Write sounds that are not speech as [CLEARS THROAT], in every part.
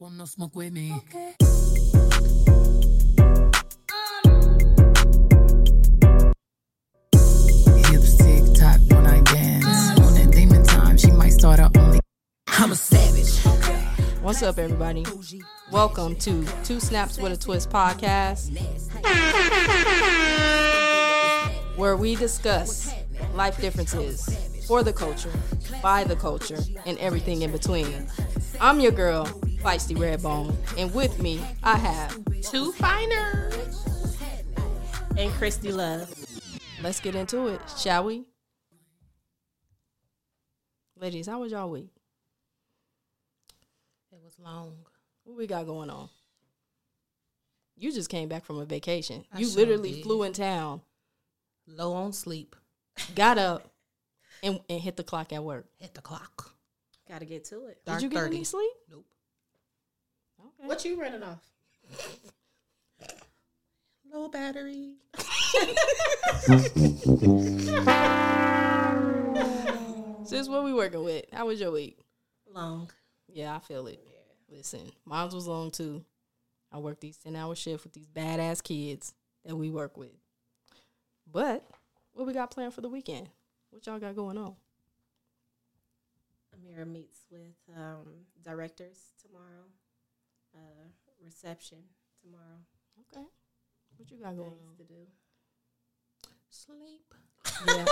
Want no smoke with me? Hips tick tock when I dance. Um. On that demon time, she might start her only. I'm a savage. What's up, everybody? Welcome to Two Snaps with a Twist podcast, where we discuss life differences for the culture, by the culture, and everything in between. I'm your girl, Feisty Redbone, and with me, I have Two Finer and Christy Love. Let's get into it, shall we? Ladies, how was y'all week? It was long. What we got going on? You just came back from a vacation. I you sure literally did. flew in town, Low on sleep. got up, [LAUGHS] and, and hit the clock at work. Hit the clock. Got to get to it. Did you get any sleep? Nope. Okay. What you running off? Low battery. Sis, what we working with? How was your week? Long. Yeah, I feel it. Listen, mine was long too. I work these ten hour shifts with these badass kids that we work with. But what we got planned for the weekend? What y'all got going on? Amira meets with um, directors tomorrow. Uh, reception tomorrow. Okay. What you got going Things on? to do. Sleep. Yeah.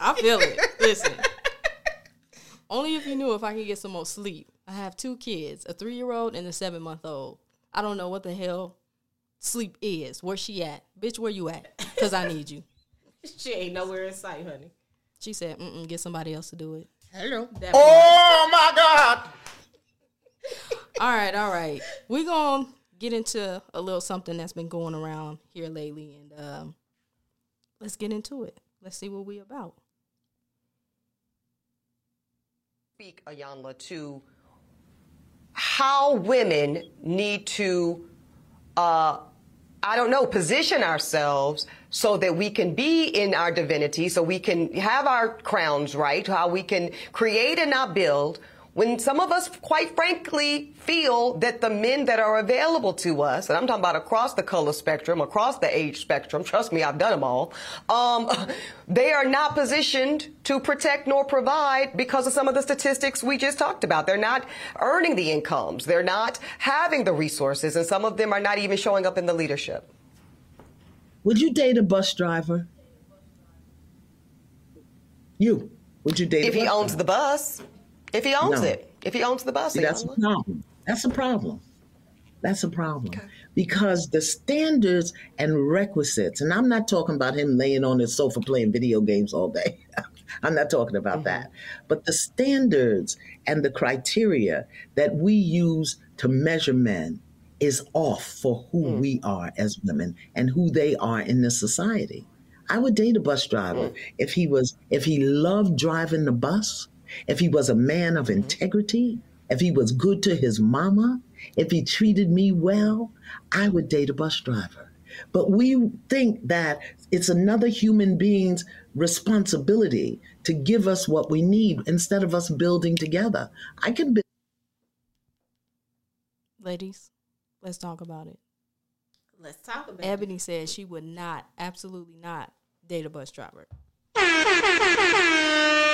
I feel it. Listen. Only if you knew if I could get some more sleep. I have two kids, a three year old and a seven month old. I don't know what the hell sleep is. Where she at? Bitch, where you at? Because I need you. [LAUGHS] She ain't nowhere in sight, honey. She said, Mm-mm, get somebody else to do it. Hello. That Oh my God! All right, all right. We're going to get into a little something that's been going around here lately. And um, let's get into it. Let's see what we about. Speak, Iyanla, to how women need to, uh, I don't know, position ourselves so that we can be in our divinity, so we can have our crowns right, how we can create and not build. When some of us, quite frankly, feel that the men that are available to us, and I'm talking about across the color spectrum, across the age spectrum, trust me, I've done them all, um, [LAUGHS] they are not positioned to protect nor provide because of some of the statistics we just talked about. They're not earning the incomes. They're not having the resources, and some of them are not even showing up in the leadership. Would you date a bus driver? You. Would you date If a bus he owns driver? the bus, if he owns No. it, if he owns the bus, See, that's a Iyanla. problem. That's a problem. That's a problem. Because the standards and requisites, and I'm not talking about him laying on his sofa playing video games all day. [LAUGHS] I'm not talking about mm-hmm. that. But the standards and the criteria that we use to measure men is off for who mm. we are as women and who they are in this society. I would date a bus driver mm. if he was if he loved driving the bus, if he was a man of mm-hmm. integrity, if he was good to his mama, if he treated me well, I would date a bus driver. But we think that it's another human being's responsibility to give us what we need instead of us building together. I can be Ladies, let's talk about it. Let's talk about it. Eboni said she would not, absolutely not, date a bus driver. [LAUGHS]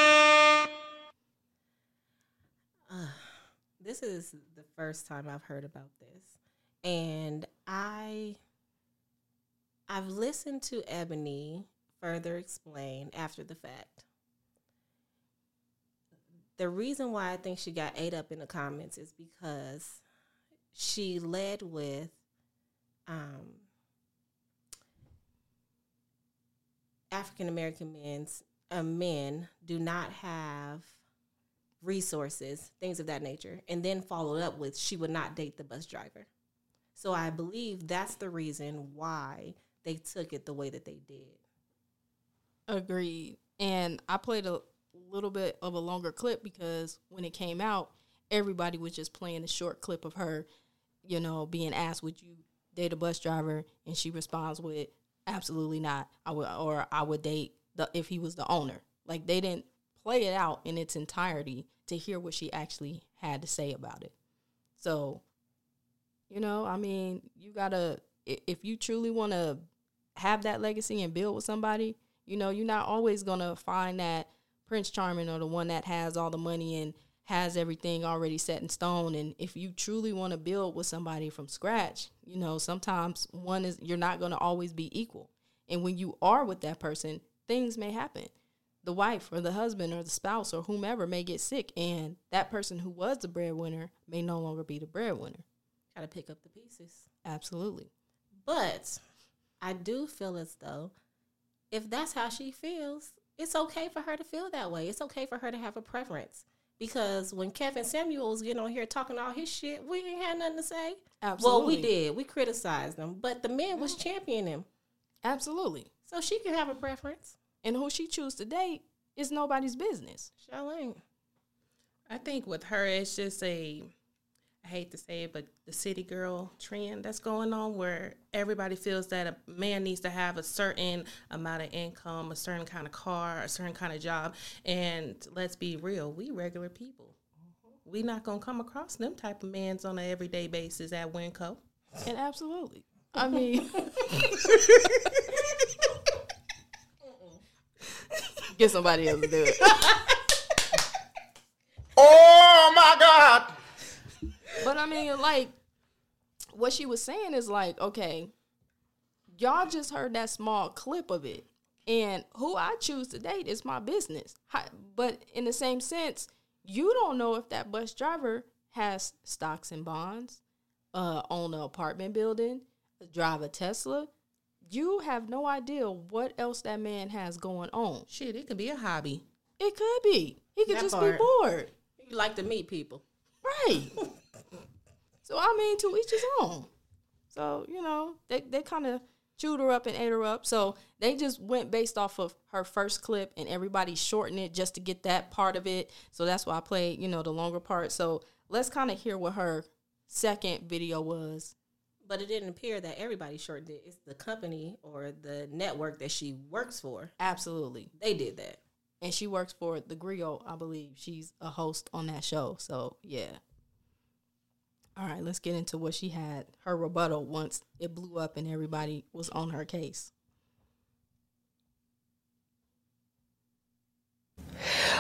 [SIGHS] This is the first time I've heard about this. And I I've listened to Eboni further explain after the fact. The reason why I think she got ate up in the comments is because she led with um, African American men's uh, men do not have resources, things of that nature, and then followed up with she would not date the bus driver. So I believe that's the reason why they took it the way that they did. Agreed. And I played a little bit of a longer clip because when it came out, everybody was just playing a short clip of her, you know, being asked, "Would you date a bus driver?" And she responds with, "Absolutely not. I would, or I would date the if he was the owner." Like they didn't play it out in its entirety to hear what she actually had to say about it. So, you know, I mean, you gotta if you truly want to have that legacy and build with somebody, you know, you're not always gonna find that Prince Charming or the one that has all the money and has everything already set in stone. And if you truly want to build with somebody from scratch, you know, sometimes one is you're not gonna always be equal. And when you are with that person, things may happen. The wife or the husband or the spouse or whomever may get sick, and that person who was the breadwinner may no longer be the breadwinner. Got to pick up the pieces. Absolutely. But I do feel as though if that's how she feels, it's okay for her to feel that way. It's okay for her to have a preference. Because when Kevin Samuels was getting on here talking all his shit, we ain't had nothing to say. Absolutely. Well, we did. We criticized him, but the man was championing him. Absolutely. So she can have a preference. And who she choose to date is nobody's business. Charlene. I think with her, it's just a, I hate to say it, but the city girl trend that's going on where everybody feels that a man needs to have a certain amount of income, a certain kind of car, a certain kind of job. And let's be real, we regular people. We not gonna come across them type of mans on an everyday basis at Winco. And absolutely. I mean, [LAUGHS] [LAUGHS] get somebody else to do it. [LAUGHS] Oh my God! But I mean, like, what she was saying is like, okay, y'all just heard that small clip of it, and who I choose to date is my business. But in the same sense, you don't know if that bus driver has stocks and bonds, uh, own an apartment building, drive a Tesla. You have no idea what else that man has going on. Shit, it could be a hobby. It could be. He could That just part. be bored. You like to meet people. Right. [LAUGHS] so I mean, to each his own. So you know, they they kind of chewed her up and ate her up. So they just went based off of her first clip, and everybody shortened it just to get that part of it. So that's why I played, you know, the longer part. So let's kind of hear what her second video was. But it didn't appear that everybody shortened it. It's the company or the network that she works for. Absolutely. They did that. And she works for the Grio, I believe. She's a host on that show. So yeah. All right, let's get into what she had her rebuttal once it blew up and everybody was on her case.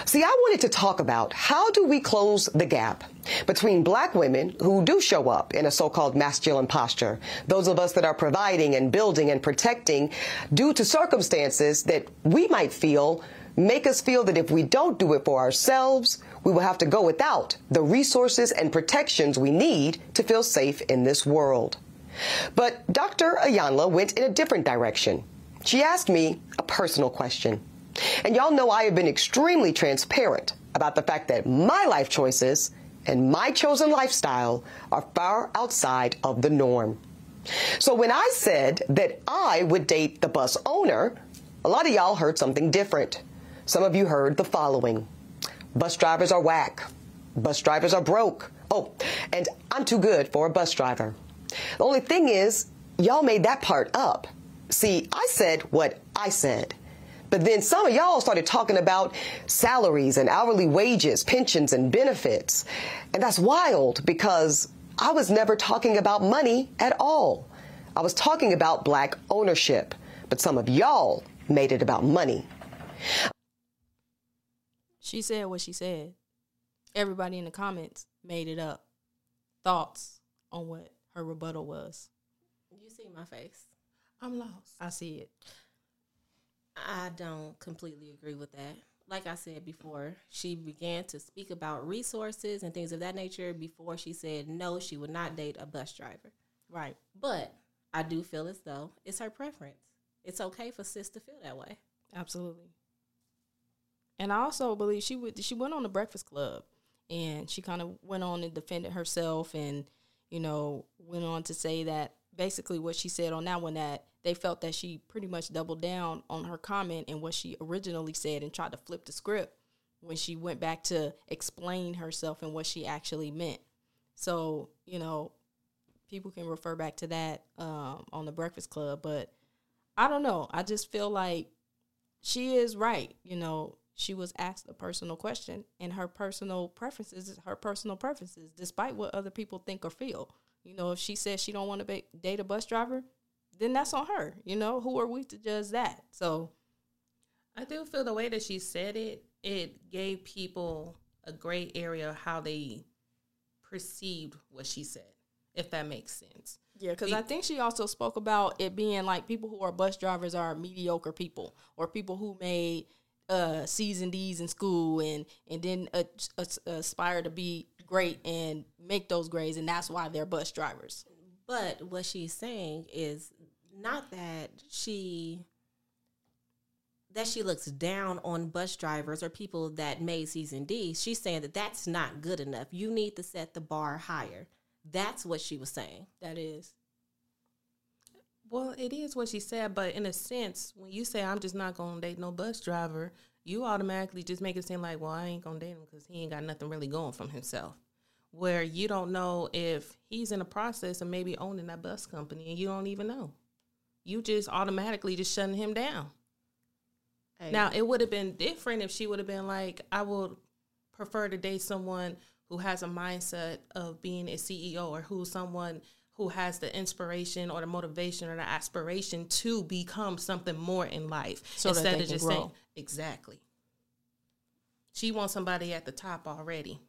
See, I wanted to talk about how do we close the gap between black women who do show up in a so-called masculine posture, those of us that are providing and building and protecting due to circumstances that we might feel make us feel that if we don't do it for ourselves, we will have to go without the resources and protections we need to feel safe in this world. But Dr. Iyanla went in a different direction. She asked me a personal question. And y'all know I have been extremely transparent about the fact that my life choices and my chosen lifestyle are far outside of the norm. So when I said that I would date the bus owner, a lot of y'all heard something different. Some of you heard the following. Bus drivers are whack. Bus drivers are broke. Oh, and I'm too good for a bus driver. The only thing is, y'all made that part up. See, I said what I said. But then some of y'all started talking about salaries and hourly wages, pensions and benefits. And that's wild because I was never talking about money at all. I was talking about black ownership. But some of y'all made it about money. She said what she said. Everybody in the comments made it up. Thoughts on what her rebuttal was. You see my face. I'm lost. I see it. I don't completely agree with that. Like I said before, she began to speak about resources and things of that nature before she said no, she would not date a bus driver. Right. But I do feel as though it's her preference. It's okay for sis to feel that way. Absolutely. And I also believe she would she went on the Breakfast Club and she kind of went on and defended herself and you know went on to say that basically what she said on that one that they felt that she pretty much doubled down on her comment and what she originally said and tried to flip the script when she went back to explain herself and what she actually meant. So, you know, people can refer back to that um, on the Breakfast Club, but I don't know. I just feel like she is right. You know, she was asked a personal question, and her personal preferences is her personal preferences, despite what other people think or feel. You know, if she says she don't want to date a bus driver, then that's on her. You know, who are we to judge that? So, I do feel the way that she said it, it gave people a gray area of how they perceived what she said, if that makes sense. Yeah, because I think she also spoke about it being like people who are bus drivers are mediocre people or people who made uh C's and D's in school and and then uh, uh, aspire to be great and make those grades and that's why they're bus drivers. But what she's saying is not that she that she looks down on bus drivers or people that made C's and D's. She's saying that that's not good enough. You need to set the bar higher. That's what she was saying. That is. Well, it is what she said, but in a sense, when you say I'm just not gonna date no bus driver, you automatically just make it seem like, well, I ain't gonna date him because he ain't got nothing really going from himself. Where you don't know if he's in the process of maybe owning that bus company and you don't even know. You just automatically just shutting him down. Hey, Now, it would have been different if she would have been like, I would prefer to date someone who has a mindset of being a CEO or who's someone who has the inspiration or the motivation or the aspiration to become something more in life So instead of just grow. saying, exactly. She wants somebody at the top already.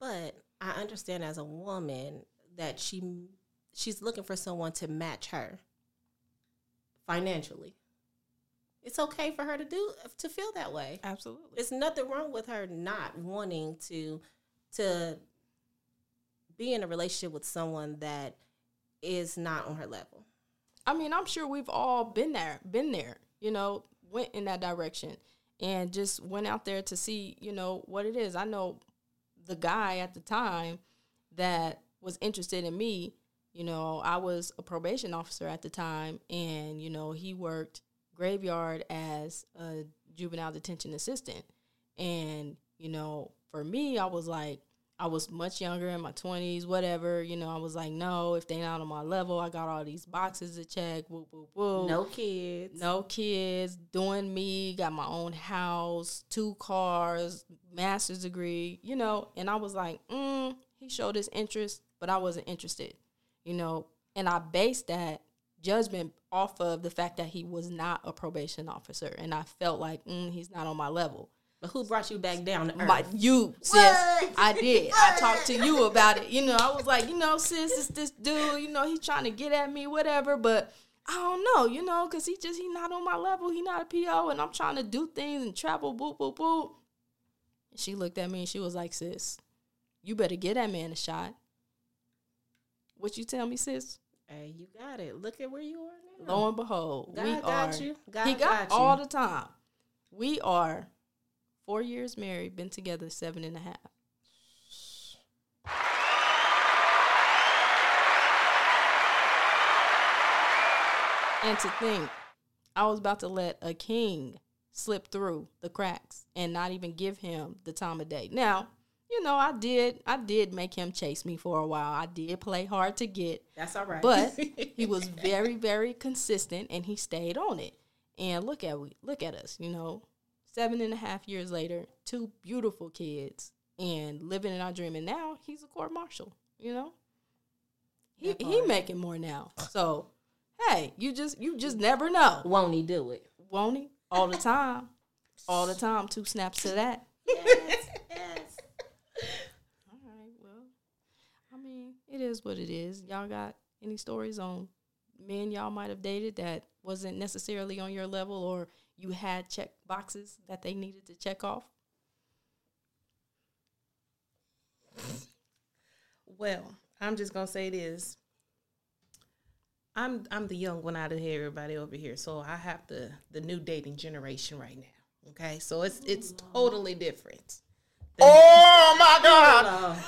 but I understand as a woman that she she's looking for someone to match her financially. It's okay for her to do to feel that way. Absolutely. There's nothing wrong with her not wanting to to be in a relationship with someone that is not on her level. I mean, I'm sure we've all been there, been there, you know, went in that direction and just went out there to see, you know, what it is. I know the guy at the time that was interested in me, you know, I was a probation officer at the time and, you know, he worked graveyard as a juvenile detention assistant. And, you know, for me, I was like, I was much younger in my 20s, whatever. You know, I was like, no, if they not on my level, I got all these boxes to check. Whoop, whoop, whoop. No kids. No kids, doing me, got my own house, two cars, master's degree, you know. And I was like, mm, he showed his interest, but I wasn't interested, you know. And I based that judgment off of the fact that he was not a probation officer. And I felt like, mm, he's not on my level. But who brought you back down to earth? My, you, sis, I did. I talked to you about it. You know, I was like, you know, sis, it's this dude. You know, he's trying to get at me, whatever. But I don't know, you know, because he just he not on my level. He not a PO, and I'm trying to do things and travel. Boop boop boop. And she looked at me and she was like, sis, you better get that man a shot. What you tell me, sis? Hey, you got it. Look at where you are now. Lo and behold, God we got are. you. God he got, got you. all the time. We are four years married, been together seven and a half. And to think, I was about to let a king slip through the cracks and not even give him the time of day. Now, you know, I did I did make him chase me for a while. I did play hard to get. That's all right. But [LAUGHS] he was very, very consistent and he stayed on it. And look at we look at us, you know, seven and a half years later, two beautiful kids and living in our dream. And now he's a court marshal, you know. He That he making more now. So hey, you just you just never know. won't he do it? Won't he? All the time. All the time. Two snaps to that. Yes, yes. All right. Well, I mean, it is what it is. Y'all got any stories on men y'all might have dated that wasn't necessarily on your level or you had check boxes that they needed to check off? Well, I'm just gonna say this. I'm I'm the young one out of here, everybody over here. So I have the the new dating generation right now. Okay, so it's it's oh. totally different. Oh my God!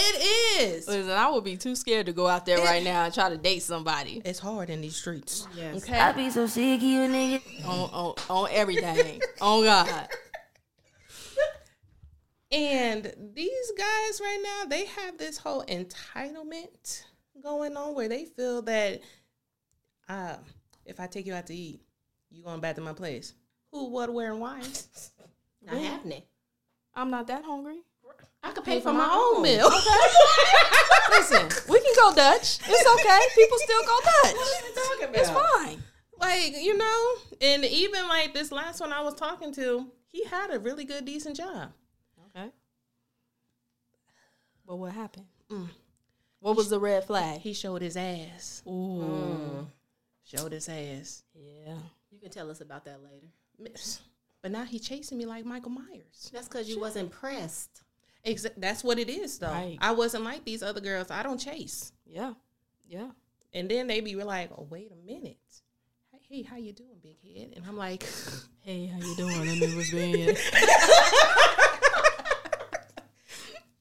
It is. Listen, I would be too scared to go out there right now and try to date somebody It's hard in these streets. Yes. Okay. I be so sick of you niggas. on on, on everything. oh God. And these guys right now, they have this whole entitlement going on where they feel that uh, if I take you out to eat, you going back to my place. who, what, where, and why. Not happening. I'm not that hungry. I could pay for my own meal. [LAUGHS] Listen, we can go Dutch. It's okay. People still go Dutch. What are you talking about? It's fine. like you know, and even like this last one I was talking to, he had a really good, decent job. Okay. But what happened? Mm. What was the red flag? He showed his ass. Ooh. Mm. Showed his ass. Yeah. You can tell us about that later. But now he chasing me like Michael Myers. That's because you wasn't pressed. Exa- that's what it is, though. Right. I wasn't like these other girls. I don't chase. Yeah. Yeah. And then they be like, "Oh, wait a minute. Hey, how you doing, big head?" And I'm like, [LAUGHS] Hey, how you doing? Let me being. [LAUGHS]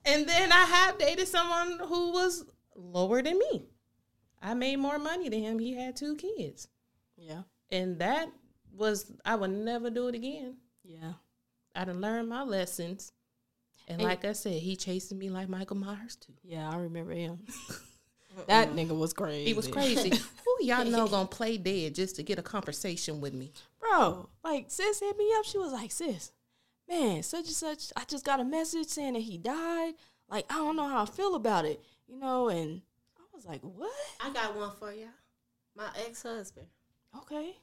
and then I have dated someone who was lower than me. I made more money than him. He had two kids, Yeah. and that was I would never do it again. Yeah. I done learned my lessons. And Hey. like I said, he chasing me like Michael Myers too. Yeah, I remember him. [LAUGHS] Uh-uh. that nigga was crazy. He was crazy. [LAUGHS] Who y'all know gonna play dead just to get a conversation with me? Bro, like sis hit me up. She was like, sis, man, such and such. I just got a message saying that he died. Like, I don't know how I feel about it, you know. And I was like, what? I got one for y'all. My ex husband. Okay,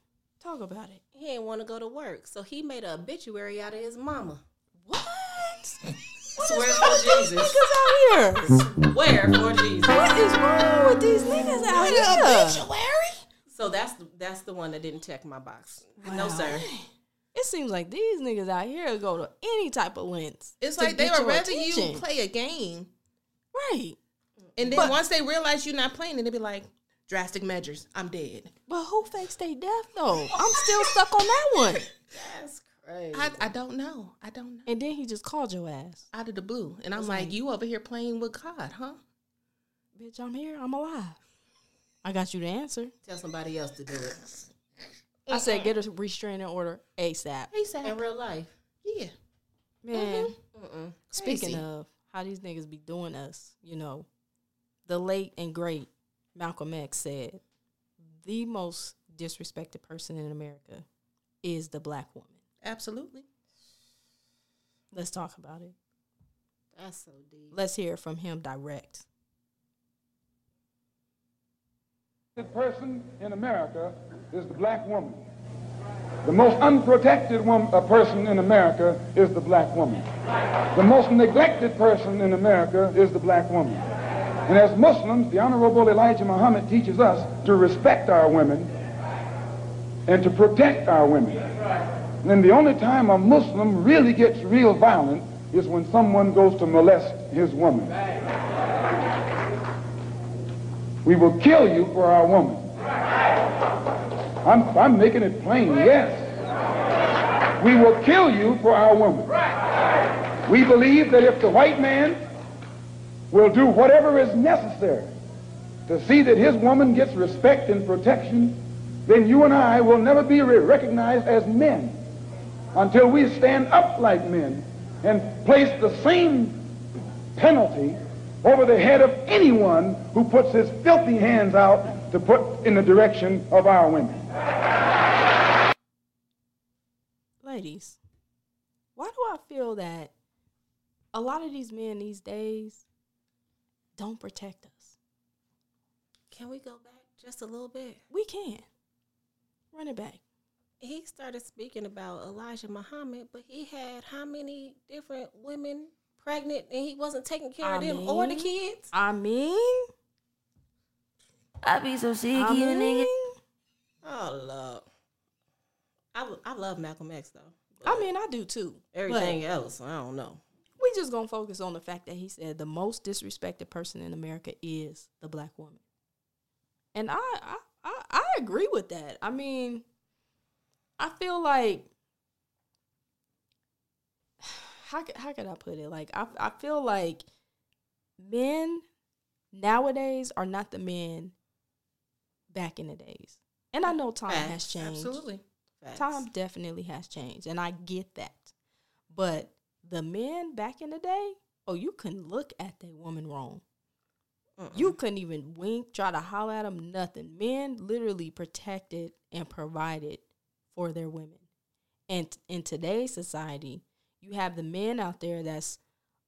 talk about it. He didn't want to go to work, so he made an obituary out of his mama. What? [LAUGHS] Swear for Jesus. Niggas out here. Swear for Jesus. What is wrong with these niggas out here? So that's that's the one that didn't check my box. No, sir. It seems like these niggas out here go to any type of lengths. It's like they get would your rather you play a game, right. and then But- once they realize you're not playing, it, they be like, "Drastic measures. I'm dead." But who fakes they death though? I'm still stuck on that one. [LAUGHS] That's crazy. I, I don't know. I don't know. And then he just called your ass. Out of the blue, and I'm like, "You over here playing with God, huh?" Bitch, I'm here. I'm alive. I got you the answer. Tell somebody else to do it. I said get a restraining order ASAP. ASAP. In real life. Yeah. Man, mm-hmm. Mm-mm. speaking of how these niggas be doing us, you know, the late and great Malcolm X said the most disrespected person in America is the black woman. Absolutely. Let's talk about it. That's so deep. Let's hear from him direct. The person in America is the black woman. The most unprotected wom- uh, person in America is the black woman. The most neglected person in America is the black woman. And as Muslims, the Honorable Elijah Muhammad teaches us to respect our women and to protect our women. And then the only time a Muslim really gets real violent is when someone goes to molest his woman. We will kill you for our woman. I'm, I'm making it plain, yes. We will kill you for our woman. We believe that if the white man will do whatever is necessary to see that his woman gets respect and protection, then you and I will never be re- recognized as men until we stand up like men and place the same penalty over the head of anyone who puts his filthy hands out to put in the direction of our women. Ladies, why do I feel that a lot of these men these days don't protect us? Can we go back just a little bit? We can. Run it back. He started speaking about Elijah Muhammad, but he had how many different women pregnant and he wasn't taking care I of them or the kids? I mean, I be so sick of I you mean, niggas. Oh, Lord. I, I love Malcolm X, though. I mean, I do too. Everything else, I don't know. we just gonna focus on the fact that he said the most disrespected person in America is the black woman, and I I I, I agree with that. I mean, I feel like [SIGHS] how could, how could I put it? Like I I feel like men nowadays are not the men back in the days, and I know time has changed. Absolutely. Facts. Time definitely has changed, and I get that. But the men back in the day, oh, you couldn't look at that woman wrong. You couldn't even wink, try to holler at them, nothing. Men literally protected and provided for their women. And in today's society, you have the men out there that's,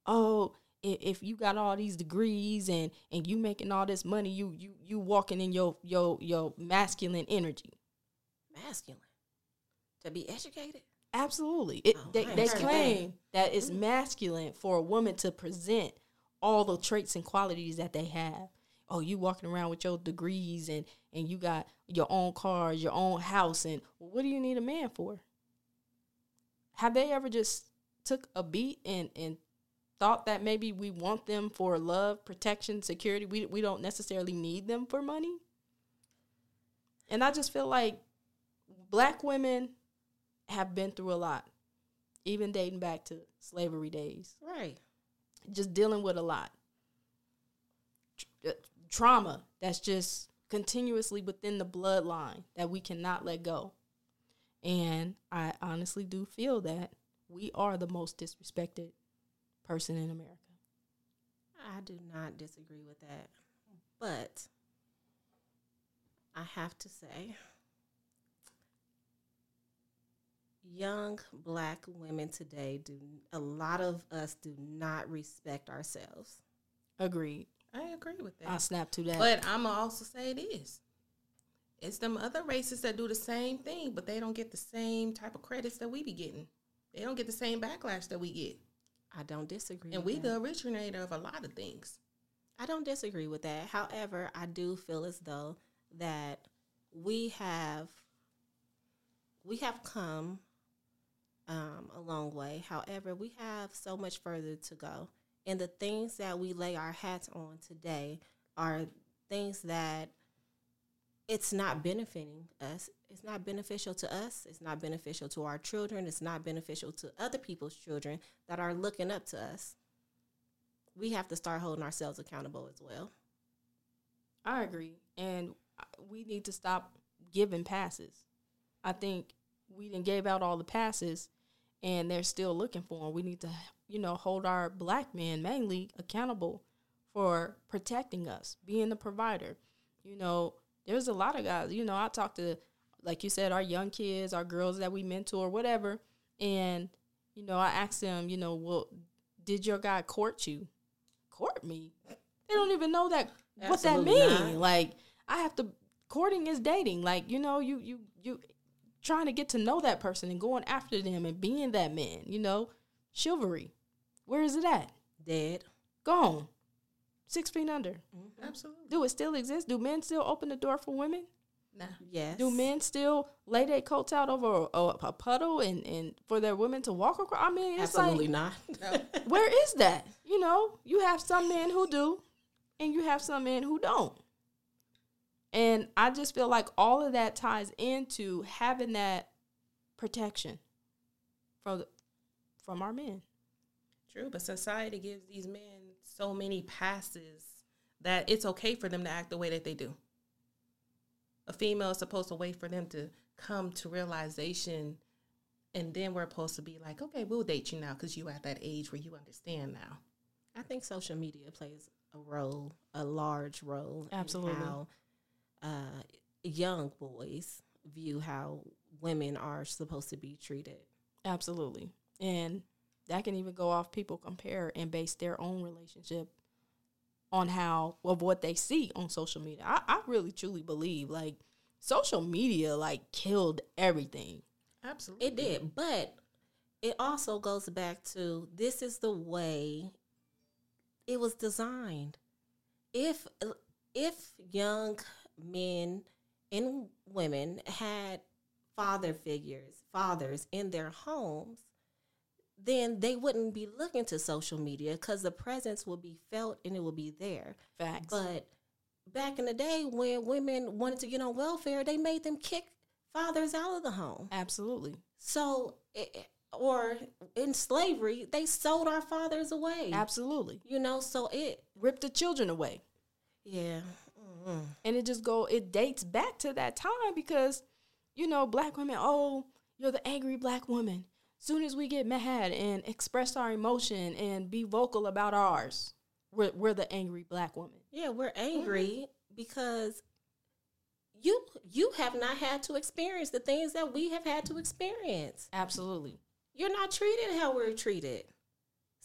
oh, if you got all these degrees and and you making all this money, you you you walking in your your your masculine energy. Masculine. To be educated. Absolutely. It, Oh, they they claim that it's mm-hmm. masculine for a woman to present all the traits and qualities that they have. Oh, you walking around with your degrees and and you got your own car, your own house, and what do you need a man for? Have they ever just took a beat and and thought that maybe we want them for love, protection, security? We we don't necessarily need them for money. And I just feel like black women have been through a lot, even dating back to slavery days, Right. just dealing with a lot. Tr- trauma that's just continuously within the bloodline that we cannot let go. And I honestly do feel that we are the most disrespected person in America. I do not disagree with that. But I have to say, young black women today do a lot of us do not respect ourselves. Agreed. I agree with that. I'll snap to that. But I'm gonna also say it is. It's them other races that do the same thing, but they don't get the same type of credits that we be getting. They don't get the same backlash that we get, I don't disagree. and we that. the originator of a lot of things. I don't disagree with that. However, I do feel as though that we have we have come um, a long way. However, we have so much further to go, and the things that we lay our hats on today are things that it's not benefiting us. It's not beneficial to us. It's not beneficial to our children. It's not beneficial to other people's children that are looking up to us we have to start holding ourselves accountable as well. I agree. And we need to stop giving passes. I think we didn't gave out all the passes and they're still looking for them. We need to, you know, hold our black men mainly accountable for protecting us, being the provider. You know, there's a lot of guys, you know, I talk to, like you said, our young kids, our girls that we mentor, whatever. And, you know, I ask them, you know, well, did your guy court you? Court me? They don't even know that what that Absolutely mean. Like I have to courting is dating. Like, you know, you you you trying to get to know that person and going after them and being that man, you know? Chivalry. Where is it at? Dead. Gone. Six feet under. Mm-hmm. Absolutely. Do it still exist? Do men still open the door for women? Nah. Yes. Do men still lay their coats out over a, a puddle and, and for their women to walk across? I mean, it's Absolutely like, not. [LAUGHS] where is that? You know, you have some men who do, and you have some men who don't. And I just feel like all of that ties into having that protection from the, from our men. True, but society gives these men so many passes that it's okay for them to act the way that they do. A female is supposed to wait for them to come to realization, and then we're supposed to be like, okay, we'll date you now because you at that age where you understand now. I think social media plays a role, a large role. in Absolutely. how uh, young boys view how women are supposed to be treated. Absolutely. And that can even go off people compare and base their own relationship on how of what they see on social media. I, I really truly believe like social media like killed everything. Absolutely. It did, but it also goes back to this is the way it was designed. If if young men and women had father figures, fathers in their homes, then they wouldn't be looking to social media because the presence will be felt and it will be there. Facts. But back in the day when women wanted to get on welfare, they made them kick fathers out of the home. Absolutely. So, it, or in slavery, they sold our fathers away. Absolutely. You know, so it, ripped the children away. yeah. Mm. And it just go it dates back to that time because, you know, black women, oh, you're the angry black woman. Soon as we get mad and express our emotion and be vocal about ours, we're, we're the angry black woman. Yeah, we're angry because you you have not had to experience the things that we have had to experience. Absolutely. You're not treated how we're treated.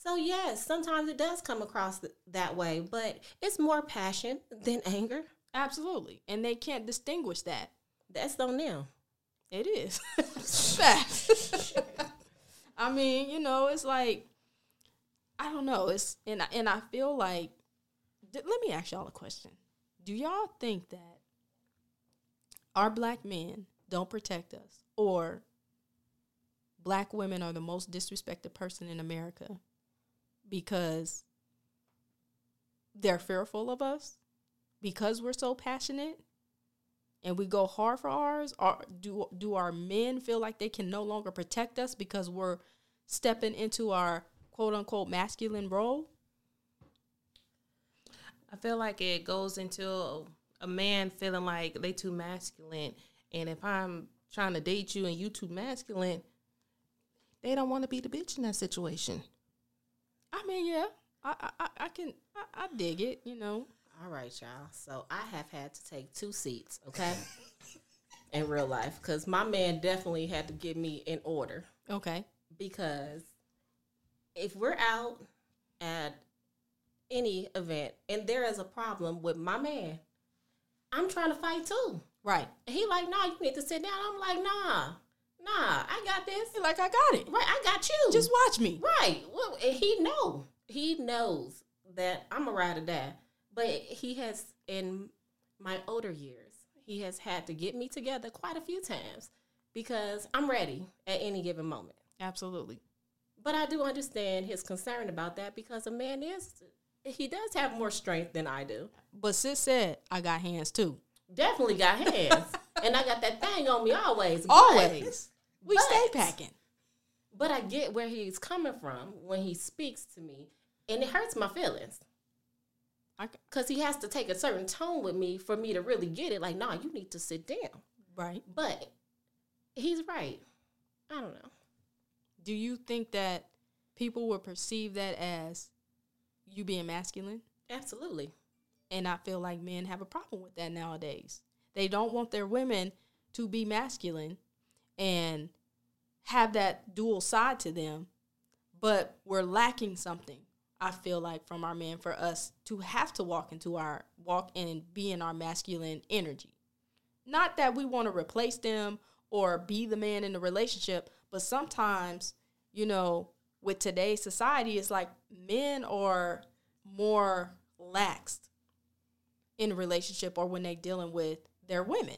So yes, sometimes it does come across th- that way, but it's more passion than anger. Absolutely. And they can't distinguish that. That's on them. It is. [LAUGHS] Facts. I mean, you know, it's like I don't know. It's and I, and I feel like th- let me ask y'all a question. Do y'all think that our black men don't protect us or black women are the most disrespected person in America because they're fearful of us because we're so passionate and we go hard for ours or do do our men feel like they can no longer protect us because we're stepping into our quote unquote masculine role I feel like it goes into a, a man feeling like they too masculine, and if I'm trying to date you and you too masculine, they don't want to be the bitch in that situation. I mean yeah i i, I- can I, I dig it you know All right, y'all. So I have had to take two seats, okay, [LAUGHS] in real life, because my man definitely had to get me in order. okay Because if we're out at any event and there is a problem with my man, I'm trying to fight too. right And he like, nah, you need to sit down. I'm like, nah, nah, I got this. Like i got it Right, I got you. just watch me Right. Well, he know. He knows that I'm a ride or die. But he has in my older years, he has had to get me together quite a few times because I'm ready at any given moment. absolutely But I do understand his concern about that because a man is he does have more strength than I do. but sis said i got hands too Definitely got hands. [LAUGHS] and I got that thing on me always. Always we but- stay packing But I get where he's coming from when he speaks to me, and it hurts my feelings. Because he has to take a certain tone with me for me to really get it. Like, nah, you need to sit down. right But he's right. I don't know. do you think that people will perceive that as you being masculine Absolutely. And I feel like men have a problem with that nowadays. They don't want their women to be masculine and have that dual side to them, but we're lacking something. I feel like from our men for us to have to walk into our walk and be in our masculine energy. Not that we want to replace them or be the man in the relationship, but sometimes, you know, with today's society, it's like men are more laxed in a relationship or when they're dealing with their women.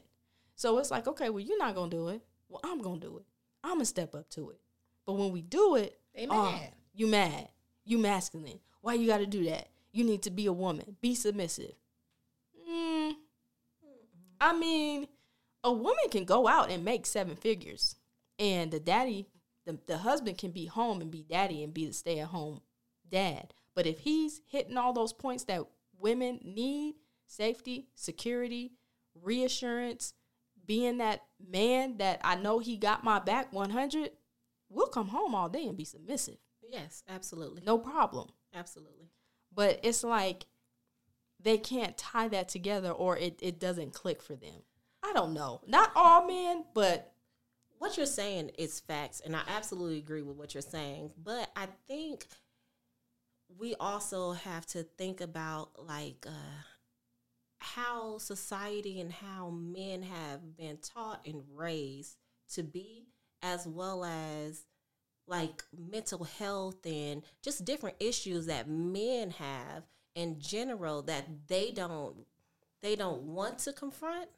So it's like, okay, well, you're not gonna do it. Well, I'm gonna do it. I'm gonna step up to it. But when we do it, They oh, you mad. You masculine. Why you gotta do that? You need to be a woman. Be submissive. Mm, I mean, a woman can go out and make seven figures, and the daddy, the, the husband can be home and be daddy and be the stay at home dad. But if he's hitting all those points that women need safety, security, reassurance, being that man that I know he got my back 100, we'll come home all day and be submissive. Yes, absolutely. No problem. Absolutely. But it's like they can't tie that together or it, it doesn't click for them. I don't know. Not all men, but What you're saying is facts, and I absolutely agree with what you're saying. But I think we also have to think about like uh, how society and how men have been taught and raised to be, as well as like mental health and just different issues that men have in general that they don't they don't want to confront.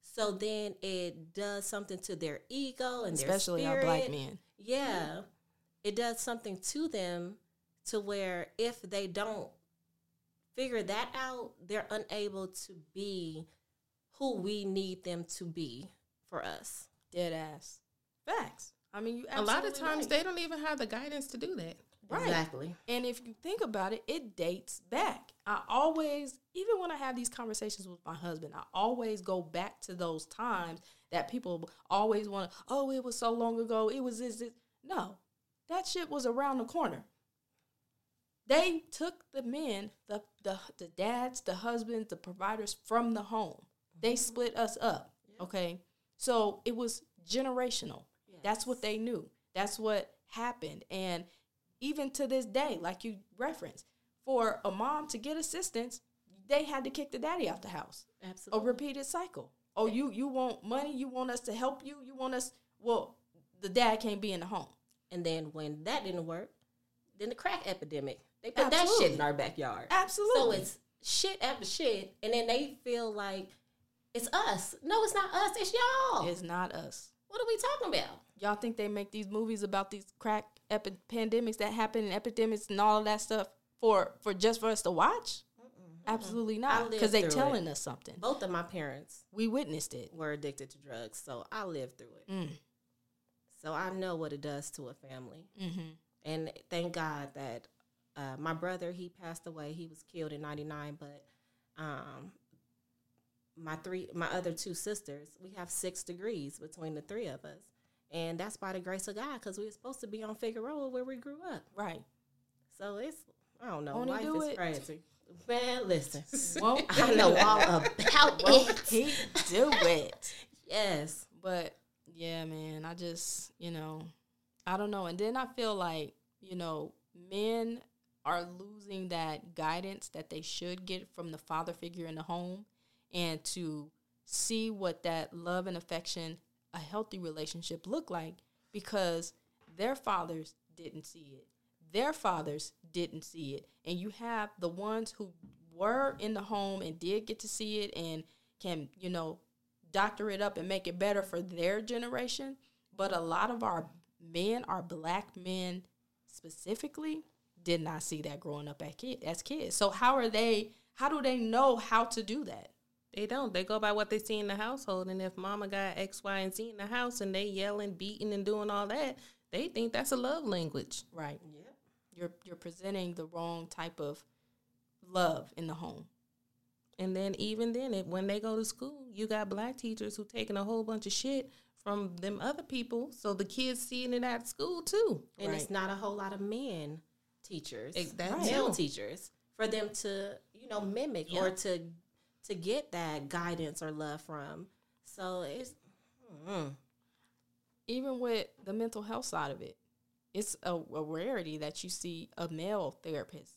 So then it does something to their ego and especially their our black spirit. men. Yeah. It does something to them to where if they don't figure that out, they're unable to be who we need them to be for us. Dead ass. Facts. I mean, you A lot of times right. they don't even have the guidance to do that. Right. Exactly. And if you think about it, it dates back. I always, even when I have these conversations with my husband, I always go back to those times that people always want to, oh, it was so long ago. It was this, this. No, that shit was around the corner. They took the men, the, the, the dads, the husbands, the providers from the home. They mm-hmm. split us up. Okay. So it was generational. That's what they knew. That's what happened. And even to this day, like you referenced, for a mom to get assistance, they had to kick the daddy out the house. Absolutely. A repeated cycle. Oh, you you want money? You want us to help you? You want us? Well, the dad can't be in the home. And then when that didn't work, then the crack epidemic. They put that shit in our backyard. Absolutely. So it's shit after shit, and then they feel like it's us. No, it's not us. It's y'all. It's not us. what are we talking about? Y'all think they make these movies about these crack epi- pandemics that happen and epidemics and all of that stuff for for just for us to watch? Absolutely not. Because they through telling it. us something. Both of my parents We witnessed it. were addicted to drugs, so I lived through it. Mm. So I know what it does to a family. Mm-hmm. And thank God that uh, my brother he passed away. He was killed in '99, but um, my three, my other two sisters, we have six degrees between the three of us, and that's by the grace of God because we were supposed to be on Figueroa where we grew up. Right. So it's I don't know, Won't life do is it? crazy. Man, listen, [LAUGHS] Won't I know all about Won't it. he do it? [LAUGHS] Yes, But yeah, man, I just, you know, I don't know. And then I feel like, you know, men are losing that guidance that they should get from the father figure in the home and to see what that love and affection, a healthy relationship look like because their fathers didn't see it. Their fathers didn't see it. And you have the ones who were in the home and did get to see it and can, you know, doctor it up and make it better for their generation. But a lot of our men, our black men specifically, did not see that growing up as, kid, as kids. So how are they? How do they know how to do that? They don't. They go by what they see in the household. And if mama got X, Y, and Z in the house and they yelling, beating, and doing all that, they think that's a love language. Right. You're you're presenting the wrong type of love in the home. And then even then, if, when they go to school, you got black teachers who taking a whole bunch of shit from them other people. So the kids seeing it at school too. and it's not a whole lot of men teachers, male teachers, for them to you know mimic or to to get that guidance or love from. So it's mm, even with the mental health side of it, it's a, a rarity that you see a male therapist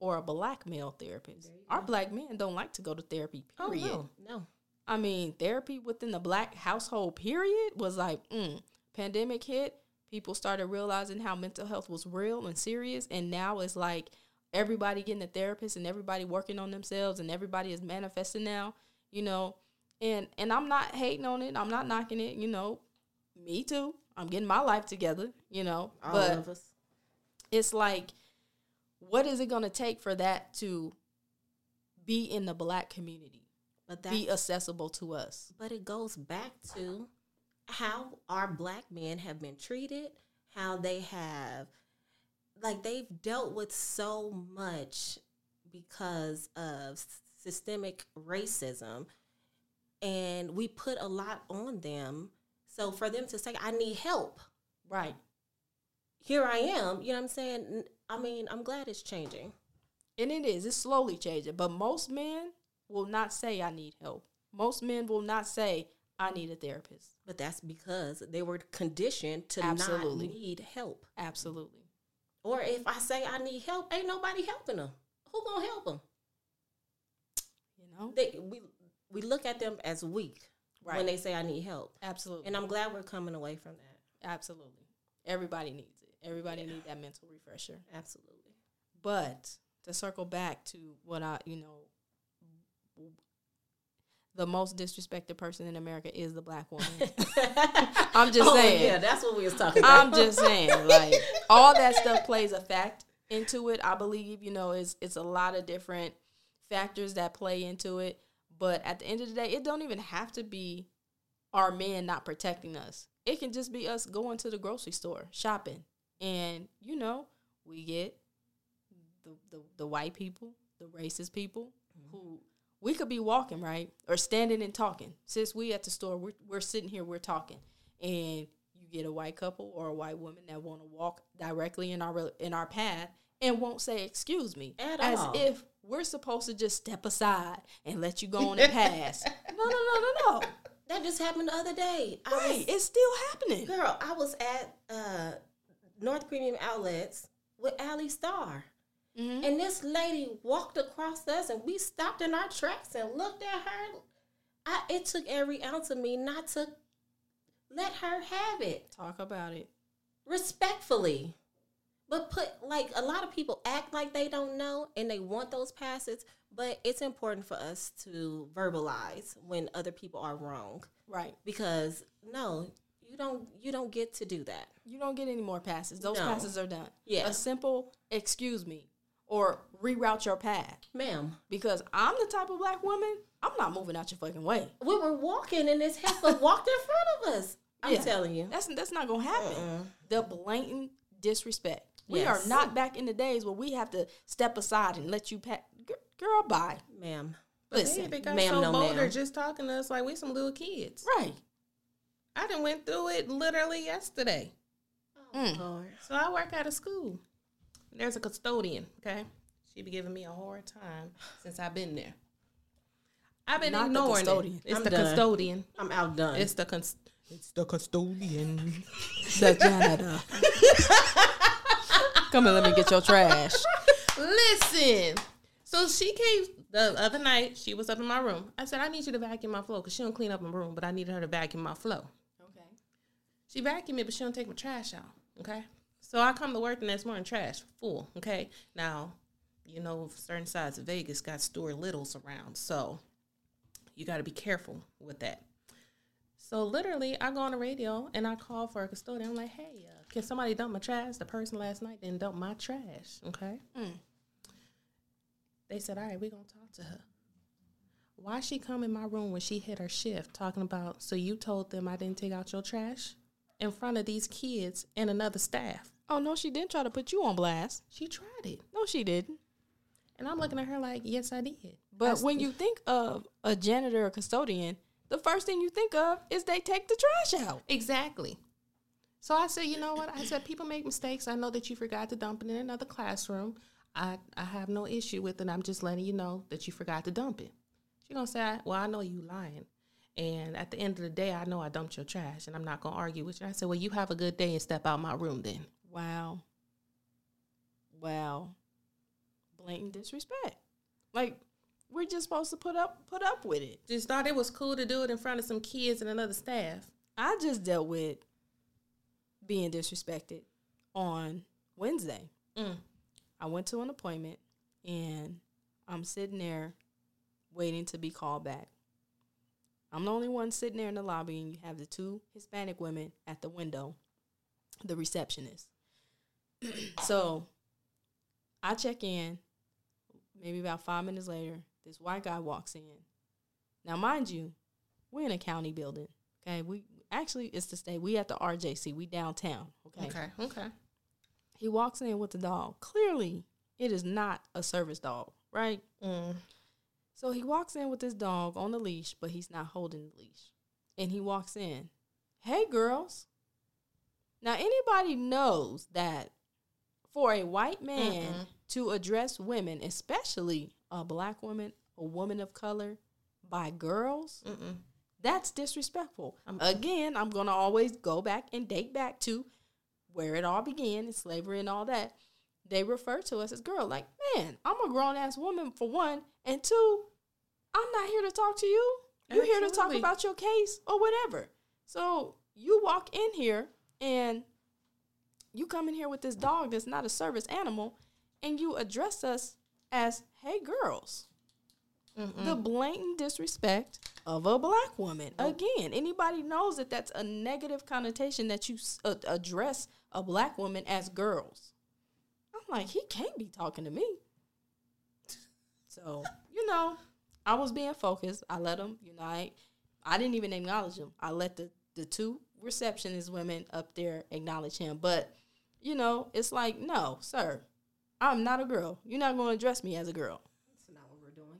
or a black male therapist. Our black men don't like to go to therapy. Oh, Period. no. no. I mean, therapy within the black household period was like, mm, pandemic hit, people started realizing how mental health was real and serious, and now it's like everybody getting a therapist and everybody working on themselves and everybody is manifesting now, you know. And and I'm not hating on it. I'm not knocking it, you know. Me too. I'm getting my life together, you know. All but of us. it's like what is it going to take for that to be in the black community? But Be accessible to us. but it goes back to how our black men have been treated, how they have like they've dealt with so much because of systemic racism and we put a lot on them. So for them to say I need help, Right. here I am, you know what I'm saying? I mean, I'm glad it's changing. And it is. It's slowly changing. But most men will not say, I need help. Most men will not say, I need a therapist. But that's because they were conditioned to Absolutely. not need help. Absolutely. Or if I say I need help, ain't nobody helping them. Who gonna help them? You know? They, we we look at them as weak Right. when they say I need help, Absolutely. and I'm glad we're coming away from that. Absolutely. Everybody needs it. Everybody needs that mental refresher. Absolutely. But to circle back to what I, you know, the most disrespected person in America is the black woman. [LAUGHS] [LAUGHS] I'm just oh, saying. Yeah, that's what we was talking about. I'm just saying, like [LAUGHS] all that stuff plays a fact into it. I believe, you know, it's it's a lot of different factors that play into it. But at the end of the day, it don't even have to be our men not protecting us. It can just be us going to the grocery store shopping, and you know, we get the the, the white people, the racist people mm-hmm. who we could be walking right or standing and talking. Since we at the store, we're we're sitting here, we're talking, and you get a white couple or a white woman that want to walk directly in our in our path and won't say excuse me At as all. if we're supposed to just step aside and let you go on and pass. [LAUGHS] no, no, no, no, no. That just happened the other day. I Right, was- it's still happening. girl, I was at uh, North Premium Outlets with Ali Star. Mhm. And this lady walked across us, and we stopped in our tracks and looked at her. I, it took every ounce of me not to let her have it Talk about it. respectfully. But put like a lot of people act like they don't know and they want those passes, but it's important for us to verbalize when other people are wrong Right. because no, you don't you don't get to do that. You don't get any more passes. Those No. passes are done. Yeah. A simple excuse me or reroute your path. Ma'am, Because I'm the type of black woman, I'm not moving out your fucking way. we were walking and this heifer walked in front of us. I'm Yeah. telling you. That's that's not gonna happen. The blatant disrespect. We Yes. are not back in the days where we have to step aside and let you pat. G- Girl, bye. Ma'am. Listen, they ma'am, so no, bolder ma'am. just talking to us like we some little kids. right. I done went through it literally yesterday. Oh, Mm. Lord. So I work at a school. There's a custodian, okay? She be giving me a hard time since I've been there. I've been Not the ignoring custodian. it. It's I'm the done. custodian. I'm outdone. It's the cons- it's the custodian. The janitor. Come and let me get your trash. Listen. So she came the other night. She was up in my room. I said, I need you to vacuum my floor because she don't clean up my room, but I needed her to vacuum my floor. Okay. She vacuumed it, but she don't take my trash out. Okay. So I come to work the next morning, trash full. Okay. Now, you know, certain sides of Vegas got Stuart Littles around, so you got to be careful with that. So literally, I go on the radio and I call for a custodian. I'm like, hey, uh, can somebody dump my trash? The person last night didn't dump my trash. Okay. Mm. They said, all right, we're going to talk to her. Why she come in my room when she hit her shift talking about, so you told them I didn't take out your trash in front of these kids and another staff? Oh no, she didn't try to put you on blast. She tried it. No, she didn't. And I'm looking at her like, yes, I did. But I when you think of a janitor or custodian, the first thing you think of is they take the trash out. Exactly. So I said, you know what? I said, people make mistakes. I know that you forgot to dump it in another classroom. I, I have no issue with it. I'm just letting you know that you forgot to dump it. She gonna say, well, I know you lying. And at the end of the day, I know I dumped your trash and I'm not gonna argue with you. I said, well, you have a good day and step out my room then. Wow. Wow. Blatant disrespect. Like we're just supposed to put up put up with it. Just thought it was cool to do it in front of some kids and another staff. I just dealt with being disrespected on Wednesday. Mm. I went to an appointment and I'm sitting there waiting to be called back. I'm the only one sitting there in the lobby, and you have the two Hispanic women at the window, the receptionist. [CLEARS THROAT] so I check in. Maybe about five minutes later, this white guy walks in. Now, mind you, we're in a county building. Okay, we actually it's the state. We at the RJC. We downtown. Okay. Okay. Okay. He walks in with the dog. Clearly, it is not a service dog, right? Mm. So he walks in with this dog on the leash, but he's not holding the leash. And he walks in. Hey, girls. Now, anybody knows that for a white man Mm-mm. to address women, especially a black woman, a woman of color, by girls, Mm-mm. that's disrespectful. I'm- Again, I'm going to always go back and date back to where it all began in slavery and all that. They refer to us as girl. Like, man, I'm a grown ass woman for one, and two, I'm not here to talk to you. You're here to talk about your case or whatever. So you walk in here and you come in here with this dog that's not a service animal, and you address us as, "Hey, girls." the blatant disrespect of a black woman. Again, anybody knows that that's a negative connotation that you uh, address a black woman as girls. I'm like, he can't be talking to me. [LAUGHS] So, you know, I was being focused. I let him, you know, I, I didn't even acknowledge him. I let the, the two receptionist women up there acknowledge him. But, you know, it's like, no, sir, I'm not a girl. You're not going to address me as a girl That's not what we're doing.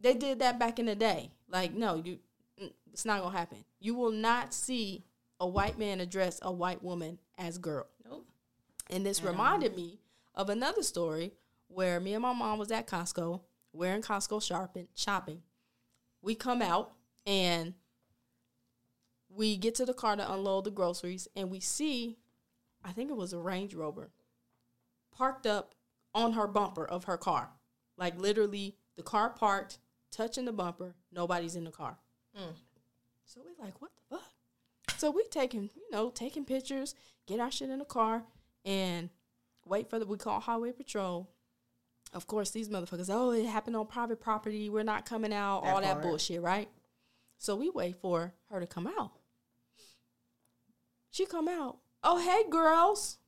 they did that back in the day. Like, no, you, mm, it's not gonna happen. You will not see a white man address a white woman as girl. Nope. And this reminded me of another story where me and my mom was at Costco. We're in Costco shopping. Shopping. We come out and we get to the car to unload the groceries, and we see, I think it was a Range Rover, parked up on her bumper of her car. Like literally, the car parked, touching the bumper. Nobody's in the car. Mm. So we like, what the fuck? So we taking, you know, taking pictures, get our shit in the car, and wait for the. We call highway patrol. Of course, these motherfuckers. Oh, it happened on private property. We're not coming out. all that part. bullshit, right? So we wait for her to come out. She come out. Oh, hey, girls.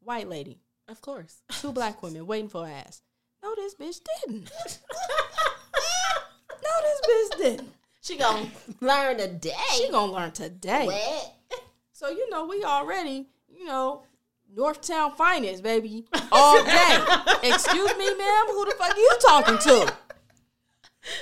White lady. Of course. Two black women waiting for her ass. No, this bitch didn't. [LAUGHS] no, this bitch didn't. She gonna learn today. She gonna learn today. What? So you know we already, you know, Northtown finest, baby, all day. [LAUGHS] Excuse me, ma'am, who the fuck you talking to?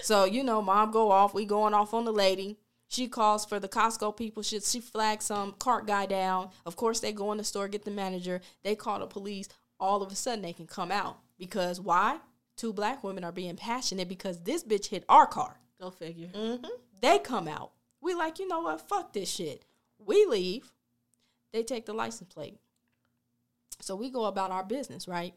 So you know, mom go off. We going off on the lady. She calls for the Costco people. She she flags some cart guy down. Of course, they go in the store get the manager. They call the police. All of a sudden, they can come out because why? Two black women are being passionate because this bitch hit our car. Go figure. Mm-hmm. They come out. We like, you know what? Fuck this shit. We leave. They take the license plate. So we go about our business, right?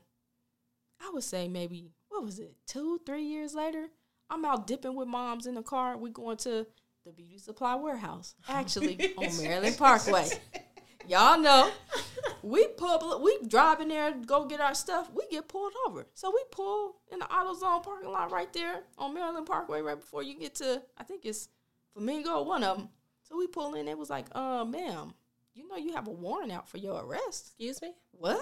I would say maybe what was it? Two, three years later, I'm out dipping with moms in the car. We going to the beauty supply warehouse, actually [LAUGHS] on Maryland Parkway. Y'all know we pull, we drive in there to go get our stuff. We get pulled over, so we pull in the AutoZone parking lot right there on Maryland Parkway, right before you get to I think it's Flamingo, one of them. So we pull in. It was like, uh, ma'am, you know you have a warrant out for your arrest. Excuse me. What?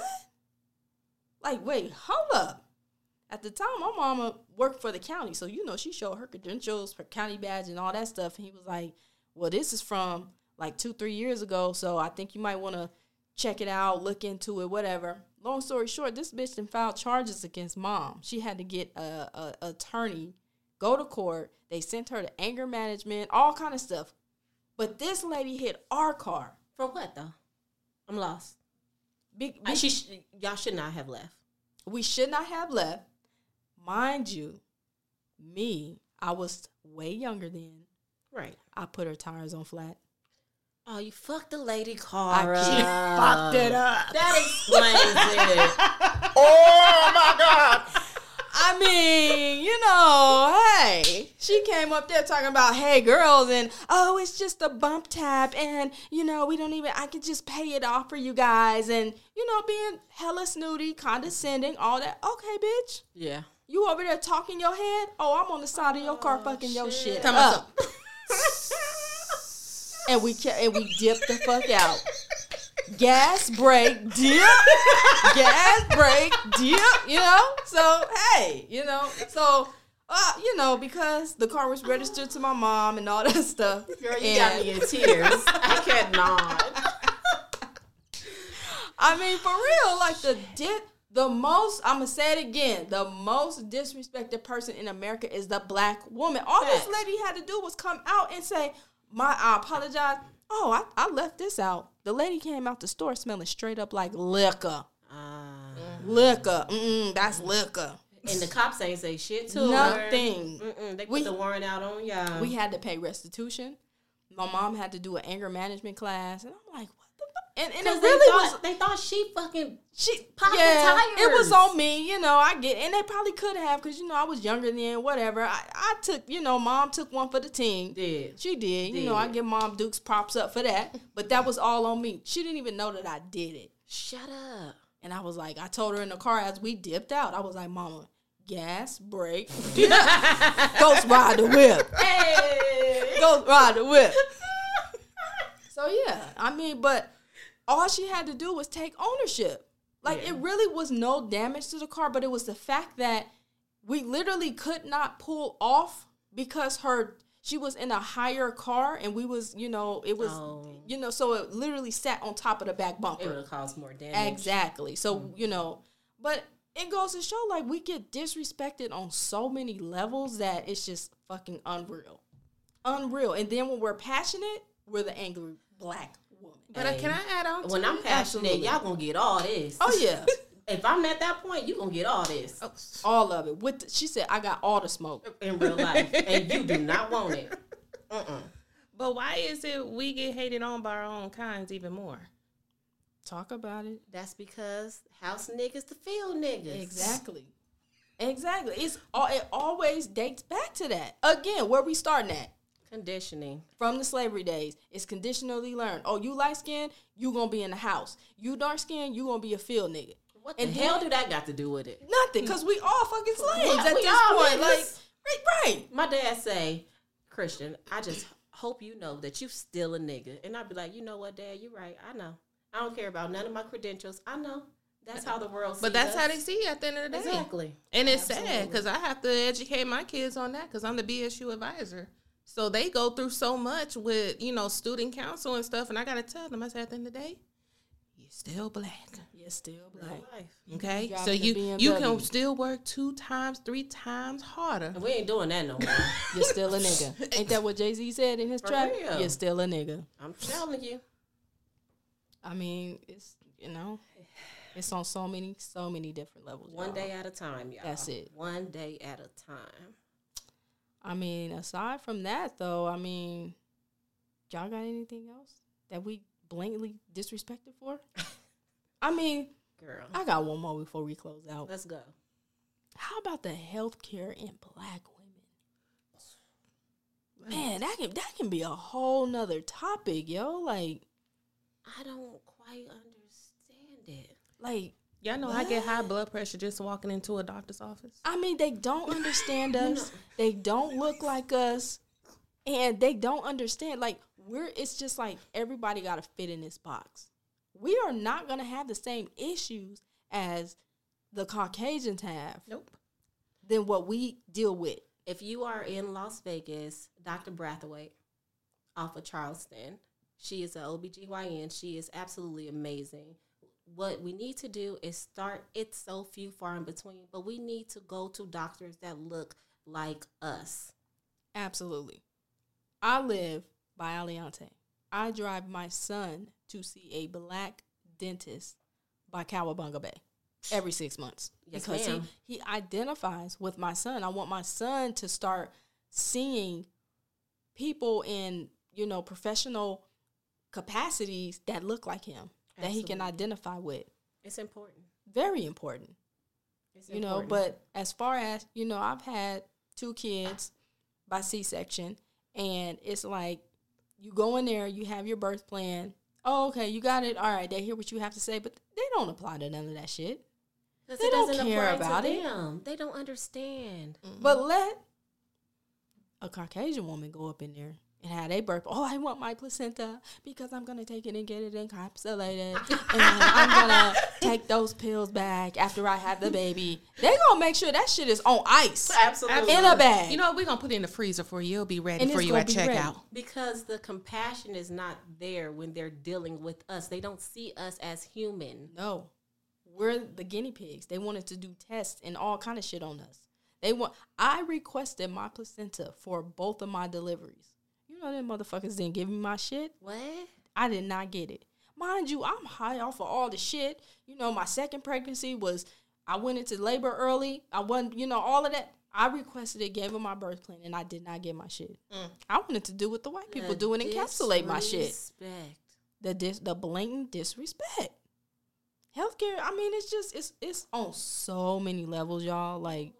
Like, wait, hold up. At the time, my mama worked for the county, so you know she showed her credentials, her county badge, and all that stuff. And he was like, "Well, this is from like two, three years ago, so I think you might want to check it out, look into it, whatever." Long story short, this bitch then filed charges against mom. She had to get a, a attorney, go to court. They sent her to anger management, all kind of stuff. But this lady hit our car. For what though? I'm lost. Big, I, she sh- y'all should not have left. we should not have left. Mind you, me, I was way younger then. Right. I put her tires on flat. Oh, you fucked the lady I car keep up. fucked it up. That explains it. [LAUGHS] Oh my God! I mean, you know, hey, she came up there talking about, hey, girls, and oh, it's just a bump tap, and you know, we don't even, I could just pay it off for you guys, and you know, being hella snooty, condescending, all that. Okay, bitch, Yeah. You over there talking your head? Oh, I'm on the side of your car, fucking your shit Tell me up. [LAUGHS] and we ca- and we dipped the fuck out. Gas brake dip, gas brake dip. You know, so hey, you know, so uh, you know, because the car was registered to my mom and all that [LAUGHS] stuff. Girl, you got me in tears. I cannot. [LAUGHS] I mean, for real, like the dip. The most, I'm gonna say it again. The most disrespected person in America is the black woman. All this lady had to do was come out and say, "My, I apologize." Oh, I, I left this out. The lady came out the store smelling straight up like liquor. Uh, Liquor. Mm, that's liquor. and the cops ain't say shit to her. Nothing. They put We- the warrant out on y'all. We had to pay restitution. My mom had to do an anger management class, and I'm like, what? And, and it they, really thought, was. they thought she fucking She Popping yeah, it was on me, you know. I get, and they probably could have, cause you know I was younger then. Whatever. I, I took, you know, mom took one for the team. did. She did. You know, I Did. give mom Dukes props up for that. But that was all on me. She didn't even know that I did it. Shut up. And I was like, I told her in the car as we dipped out, I was like, Mama, gas, brake, [LAUGHS] [LAUGHS] ghost ride the whip. Hey. Ghost ride the whip. So yeah, I mean, but all she had to do was take ownership. Like it really was no damage to the car, but it was the fact that we literally could not pull off because her she was in a higher car and we was, you know, it was Oh. you know, so it literally sat on top of the back It bumper. would have caused more damage. Exactly. So, mm. you know, but it goes to show like we get disrespected on so many levels that it's just fucking unreal. Unreal. And then when we're passionate, we're the angry black. But uh, can I add on? When to I'm passionate, Absolutely. y'all gonna get all this. Oh yeah. [LAUGHS] If I'm at that point, you gonna get all this Oh. All of it. With the, she said, I got all the smoke. in real life, and you do not want it. [LAUGHS] Uh-uh. But why is it we get hated on by our own kinds even more? Talk about it. That's because house niggas the field niggas. Exactly. Exactly. It's all it always dates back to that. Again, where we starting at? Conditioning. From the slavery days. It's conditionally learned. Oh, you light skinned, you gonna be in the house. You dark skinned, you gonna be a field nigga. What the And hell then- do that got to do with it? Nothing, because we all fucking slaves Yeah, at we this all point. Like, right, right. My dad say, Christian, I just hope you know that you still a nigga. And I'd be like, you know what, Dad, you're right. I know. I don't care about none of my credentials. I know. That's how the world sees But that's how they see it at the end of the day. Exactly. And it's sad because I have to educate my kids on that because I'm the BSU advisor. So they go through so much with, you know, student council and stuff. And I got to tell them, I said, at the end of the day, you're still black. You're still black. Life. Okay. Driving So you, you can still work two times, three times harder. And we ain't doing that no more. [LAUGHS] You're still a nigga. Ain't that what Jay Z said in his For track? real. You're still a nigga. I'm telling you. I mean, it's you know, it's on so many, so many different levels. One y'all. day at a time, y'all. That's it. One day at a time. I mean, aside from that, though, I mean, y'all got anything else that we blatantly disrespected for? [LAUGHS] I mean, Girl. I got one more before we close out. Let's go. How about the health care in black women? Man, that can that can be a whole nother topic, yo. Like, I don't quite understand it. like Y'all know I get high blood pressure just walking into a doctor's office. I mean, they don't [LAUGHS] understand us. They don't look like us, and they don't understand. Like we're, it's just like everybody got to fit in this box. We are not gonna have the same issues as the Caucasians have Nope. than what we deal with. If you are in Las Vegas, Dr. Brathwaite off of Charleston, she is an OBGYN. She is absolutely amazing. What we need to do is start, it's so few far in between, but we need to go to doctors that look like us. Absolutely. I live by Aliante. I drive my son to see a black dentist by Cowabunga Bay every six months Yes, because he, he identifies with my son. I want my son to start seeing people in you know professional capacities that look like him that he can identify with. It's important. Very important It's you know but as far as you know i've had two kids by c-section and it's like you go in there you have your birth plan oh okay you got it all right they hear what you have to say but they don't apply to none of that shit. they don't care about it. them. They don't understand. but let a caucasian woman go up in there and have they birth oh i want my placenta because i'm gonna take it and get it encapsulated and [LAUGHS] i'm gonna take those pills back after i have the baby they gonna make sure that shit is on ice Absolutely. in a bag You know? We're going to put it in the freezer for you. It'll be ready And for it's you gonna at be ready. checkout. Because the compassion is not there when they're dealing with us. They don't see us as human. No, we're the guinea pigs. They wanted to do tests and all kind of shit on us. They want. I requested my placenta for both of my deliveries. Know them motherfuckers didn't give me my shit. What? I did not get it. Mind you, I'm high off of all the shit. You know, my second pregnancy was I went into labor early. I wasn't, you know, all of that. I requested it, gave them my birth plan, and I did not get my shit. Mm. I wanted to do what the white people The do and encapsulate my shit the dis- the blatant disrespect. Healthcare, I mean, it's just it's it's on so many levels, y'all. Like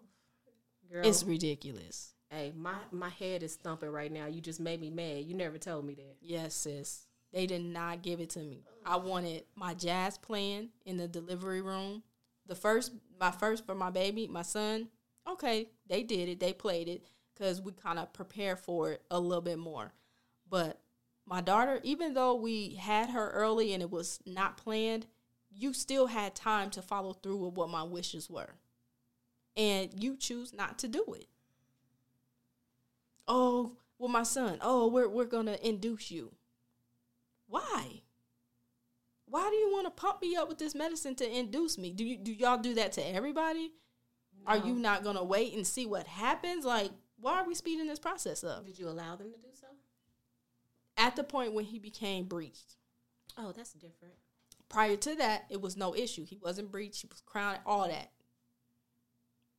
Girl, it's ridiculous. Hey, my, my head is thumping right now. You just made me mad. You never told me that. Yes, sis. They did not give it to me. I wanted my jazz playing in the delivery room. The first, my first for my baby, my son. Okay, they did it. They played it because we kind of prepared for it a little bit more. But my daughter, even though we had her early and it was not planned, you still had time to follow through with what my wishes were. And you choose not to do it. Oh, well, my son, oh, we're, we're to induce you. Why? Why do you want to pump me up with this medicine to induce me? Do you do y'all do that to everybody? Are you not gonna wait and see what happens? Like, why are we speeding this process up? Did you allow them to do so? At the point when he became breached, Oh, that's different. prior to that, it was no issue. He wasn't breached. He was crowned. All that.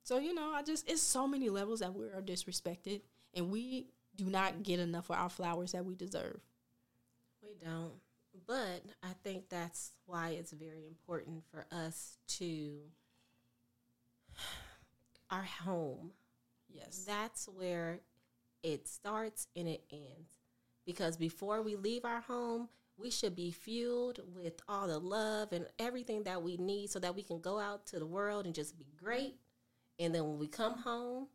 So you know, I just it's so many levels that we are disrespected, and we do not get enough of our flowers that we deserve. We don't. But I think that's why it's very important for us to [SIGHS] our home. Yes. That's where it starts and it ends. Because before we leave our home, we should be fueled with all the love and everything that we need so that we can go out to the world and just be great. And then when we come home,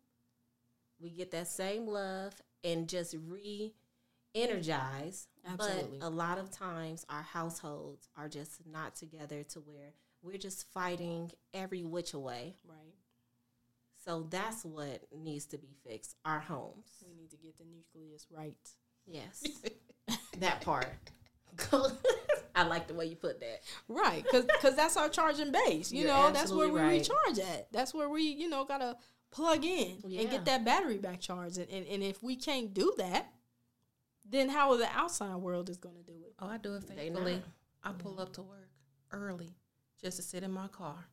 we get that same love and just re energize. Absolutely. But a lot of times our households are just not together to where we're just fighting every which way. Right. So that's what needs to be fixed. Our homes. We need to get the nucleus right. Yes. [LAUGHS] that part. [LAUGHS] I like the way you put that. Right, because that's our charging base. You You're know, that's where we right. recharge at. That's where we, you know, gotta plug in and get that battery back charged. And, and and if we can't do that, then how the outside world is gonna do it? Oh, I do it They faithfully. I pull up to work early just to sit in my car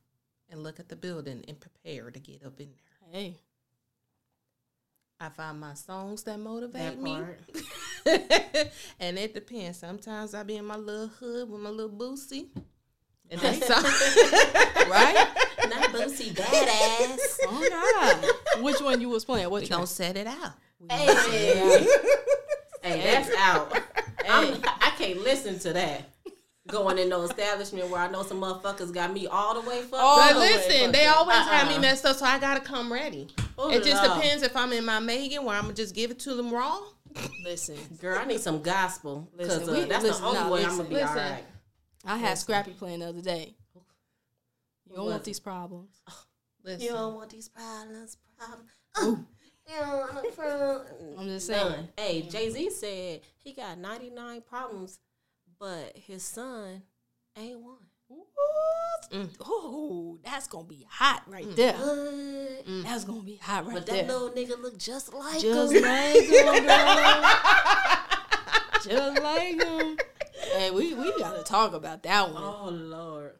and look at the building and prepare to get up in there. Hey, I find my songs that motivate That me. [LAUGHS] and it depends. Sometimes I be in my little hood with my little boosie. And Right. that's all. [LAUGHS] right? Not Boosie badass. [LAUGHS] Oh God, which one you was playing? What we you gonna set it out. hey. hey, that's out. I'm, I can't listen to that. Going in no establishment where I know some motherfuckers got me all the way fucked Oh, But listen, they always have me Uh-uh. messed up, so I gotta come ready. Oh, it just Lord. depends if I'm in my Megan, where I'm gonna just give it to them raw. Listen, Girl, I need some gospel because Listen, uh, we- that's listen, the only nah, way I'm gonna be listen. all right. I had Scrappy playing the other day. You don't was want these problems. Listen, You don't want these problems, problems. Oh, you don't want problems. I'm just saying. None. Hey, mm. Jay Z said he got 99 problems, but his son ain't one. What? Mm. Oh, that's gonna be hot right mm. there. What? That's gonna be hot right But there. But that little nigga look just like Just him. like him, [LAUGHS] girl. Just like him. Hey, we, we gotta talk about that one. Oh Lord.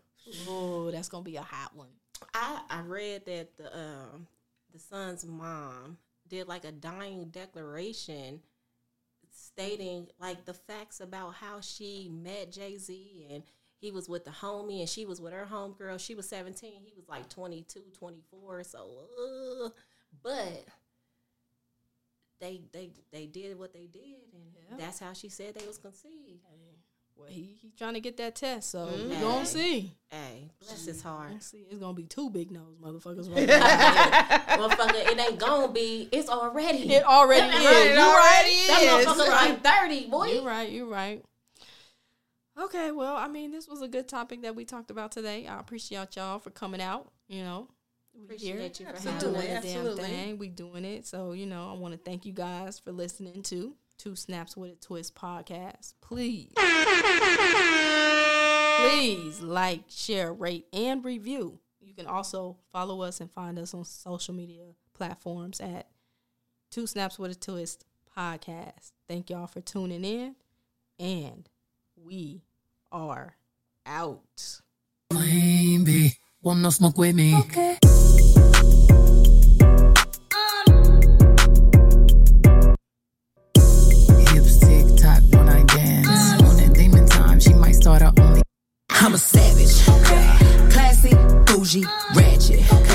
Oh, that's gonna be a hot one. I I read that the um the son's mom did like a dying declaration stating like the facts about how she met Jay Z and he was with the homie and she was with her homegirl. She was 17, he was like 22, 24. So, uh, but they they they did what they did and Yeah. that's how she said they was conceived. Well, he he trying to get that test, so we Mhm. gonna see. Hey, bless his heart. See. It's gonna be two big nose motherfuckers. [LAUGHS] Motherfucker, it ain't gonna be. It's already. it already is. It You right. That Is. motherfucker Right. like thirty, boy. You're right. You're right. Okay, well, I mean, this was a good topic that we talked about today. I appreciate y'all for coming out. You know, we Appreciate you for we having doing us. damn thing. We doing it. So you know, I want to thank you guys for listening to Two Snaps with a Twist podcast. Please, [LAUGHS] please like, share, rate, and review. You can also follow us and find us on social media platforms at Two Snaps with a Twist podcast. Thank y'all for tuning in, and we are out. Maybe wanna smoke with me. Okay. I'm a savage. Classy, bougie, ratchet.